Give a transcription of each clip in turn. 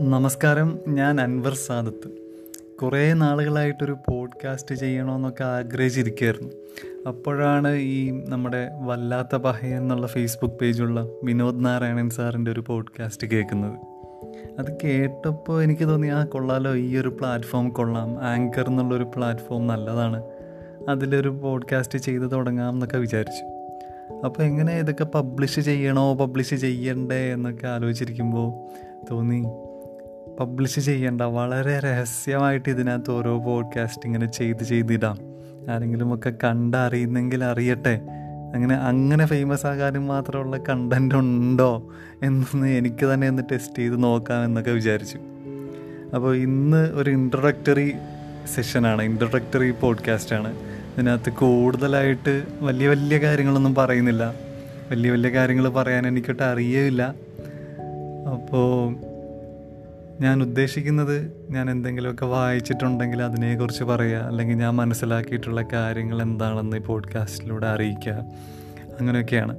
നമസ്കാരം. ഞാൻ അൻവർ സാദത്ത്. കുറേ നാളുകളായിട്ടൊരു പോഡ്കാസ്റ്റ് ചെയ്യണമെന്നൊക്കെ ആഗ്രഹിച്ചിരിക്കുകയായിരുന്നു. അപ്പോഴാണ് ഈ നമ്മുടെ വല്ലാത്ത പഹയ എന്നുള്ള ഫേസ്ബുക്ക് പേജുള്ള വിനോദ് നാരായണൻ സാറിന്റെ ഒരു പോഡ്കാസ്റ്റ് കേൾക്കുന്നത്. അത് കേട്ടപ്പോൾ എനിക്ക് തോന്നി ആ കൊള്ളാലോ ഈ ഒരു പ്ലാറ്റ്ഫോം കൊള്ളാം. ആങ്കർ എന്നുള്ളൊരു പ്ലാറ്റ്ഫോം നല്ലതാണ്. അതിലൊരു പോഡ്കാസ്റ്റ് ചെയ്ത് തുടങ്ങാം എന്നൊക്കെ വിചാരിച്ചു. അപ്പോൾ എങ്ങനെ ഇതൊക്കെ പബ്ലിഷ് ചെയ്യണോ പബ്ലിഷ് ചെയ്യണ്ടേ എന്നൊക്കെ ആലോചിച്ചിരിക്കുമ്പോൾ തോന്നി പബ്ലിഷ് ചെയ്യേണ്ട. വളരെ രഹസ്യമായിട്ട് ഇതിനകത്ത് ഓരോ പോഡ്കാസ്റ്റ് ഇങ്ങനെ ചെയ്ത് ചെയ്തിടാം. ആരെങ്കിലും ഒക്കെ കണ്ടറിയുന്നെങ്കിൽ അറിയട്ടെ. അങ്ങനെ അങ്ങനെ ഫേമസ് ആകാനും മാത്രമുള്ള കണ്ടന്റ് ഉണ്ടോ എന്നൊന്ന് എനിക്ക് തന്നെ ഒന്ന് ടെസ്റ്റ് ചെയ്ത് നോക്കാം എന്നൊക്കെ വിചാരിച്ചു. അപ്പോൾ ഇന്ന് ഒരു ഇൻട്രൊഡക്ടറി സെഷനാണ് ഇൻട്രൊഡക്ടറി പോഡ്കാസ്റ്റാണ് ഇതിനകത്ത് കൂടുതലായിട്ട് വലിയ വലിയ കാര്യങ്ങളൊന്നും പറയുന്നില്ല. വലിയ വലിയ കാര്യങ്ങൾ പറയാൻ എനിക്കൊട്ട് അറിയില്ല അപ്പോൾ ഞാൻ ഉദ്ദേശിക്കുന്നത് ഞാൻ എന്തെങ്കിലുമൊക്കെ വായിച്ചിട്ടുണ്ടെങ്കിൽ അതിനെക്കുറിച്ച് പറയുക അല്ലെങ്കിൽ ഞാൻ മനസ്സിലാക്കിയിട്ടുള്ള കാര്യങ്ങൾ എന്താണെന്ന് ഈ പോഡ്കാസ്റ്റിലൂടെ അറിയിക്കുക അങ്ങനെയൊക്കെയാണ്.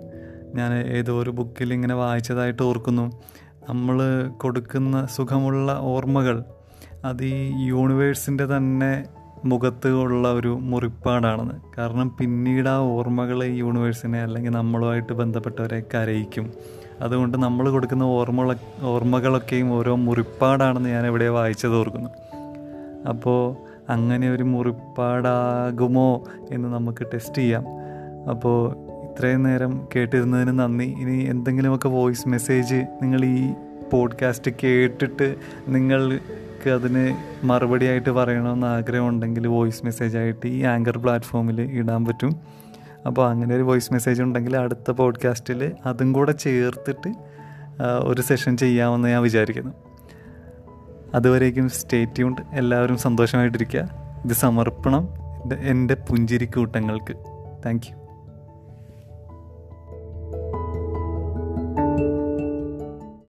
ഞാൻ ഏതോ ഒരു ബുക്കിൽ ഇങ്ങനെ വായിച്ചതായിട്ട് ഓർക്കുന്നു. നമ്മൾ കൊടുക്കുന്ന സുഖമുള്ള ഓർമ്മകൾ അത് ഈ യൂണിവേഴ്സിന്റെ തന്നെ മുഖത്ത് ഉള്ള ഒരു മുറിപ്പാടാണെന്ന്. കാരണം പിന്നീട് ആ ഓർമ്മകൾ ഈ യൂണിവേഴ്സിനെ അല്ലെങ്കിൽ നമ്മളുമായിട്ട് ബന്ധപ്പെട്ടവരെ കരയിക്കും അതുകൊണ്ട് നമ്മൾ കൊടുക്കുന്ന ഓർമ്മ ഓർമ്മകളൊക്കെയും ഓരോ മുറിപ്പാടാണെന്ന് ഞാൻ എവിടെ വായിച്ചത് ഓർക്കുന്നു. അപ്പോൾ അങ്ങനെ ഒരു മുറിപ്പാടാകുമോ എന്ന് നമുക്ക് ടെസ്റ്റ് ചെയ്യാം. അപ്പോൾ ഇത്രയും നേരം കേട്ടിരുന്നതിന് നന്ദി. ഇനി എന്തെങ്കിലുമൊക്കെ വോയിസ് മെസ്സേജ് നിങ്ങൾ ഈ പോഡ്കാസ്റ്റ് കേട്ടിട്ട് നിങ്ങൾക്ക് അതിന് മറുപടിയായിട്ട് പറയണമെന്ന് ആഗ്രഹമുണ്ടെങ്കിൽ വോയിസ് മെസ്സേജായിട്ട് ഈ ആങ്കർ പ്ലാറ്റ്ഫോമിൽ ഇടാൻ പറ്റും. അപ്പോൾ അങ്ങനെ ഒരു വോയിസ് മെസ്സേജ് ഉണ്ടെങ്കിൽ അടുത്ത പോഡ്കാസ്റ്റിൽ അതും കൂടെ ചേർത്തിട്ട് ഒരു സെഷൻ ചെയ്യാമെന്ന് ഞാൻ വിചാരിക്കുന്നു. അതുവരേക്കും സ്റ്റേ ട്യൂൺഡ് എല്ലാവരും സന്തോഷമായിട്ടിരിക്കുക. ഇത് സമർപ്പണം എന്റെ പുഞ്ചിരിക്കൂട്ടങ്ങൾക്ക്. Thank you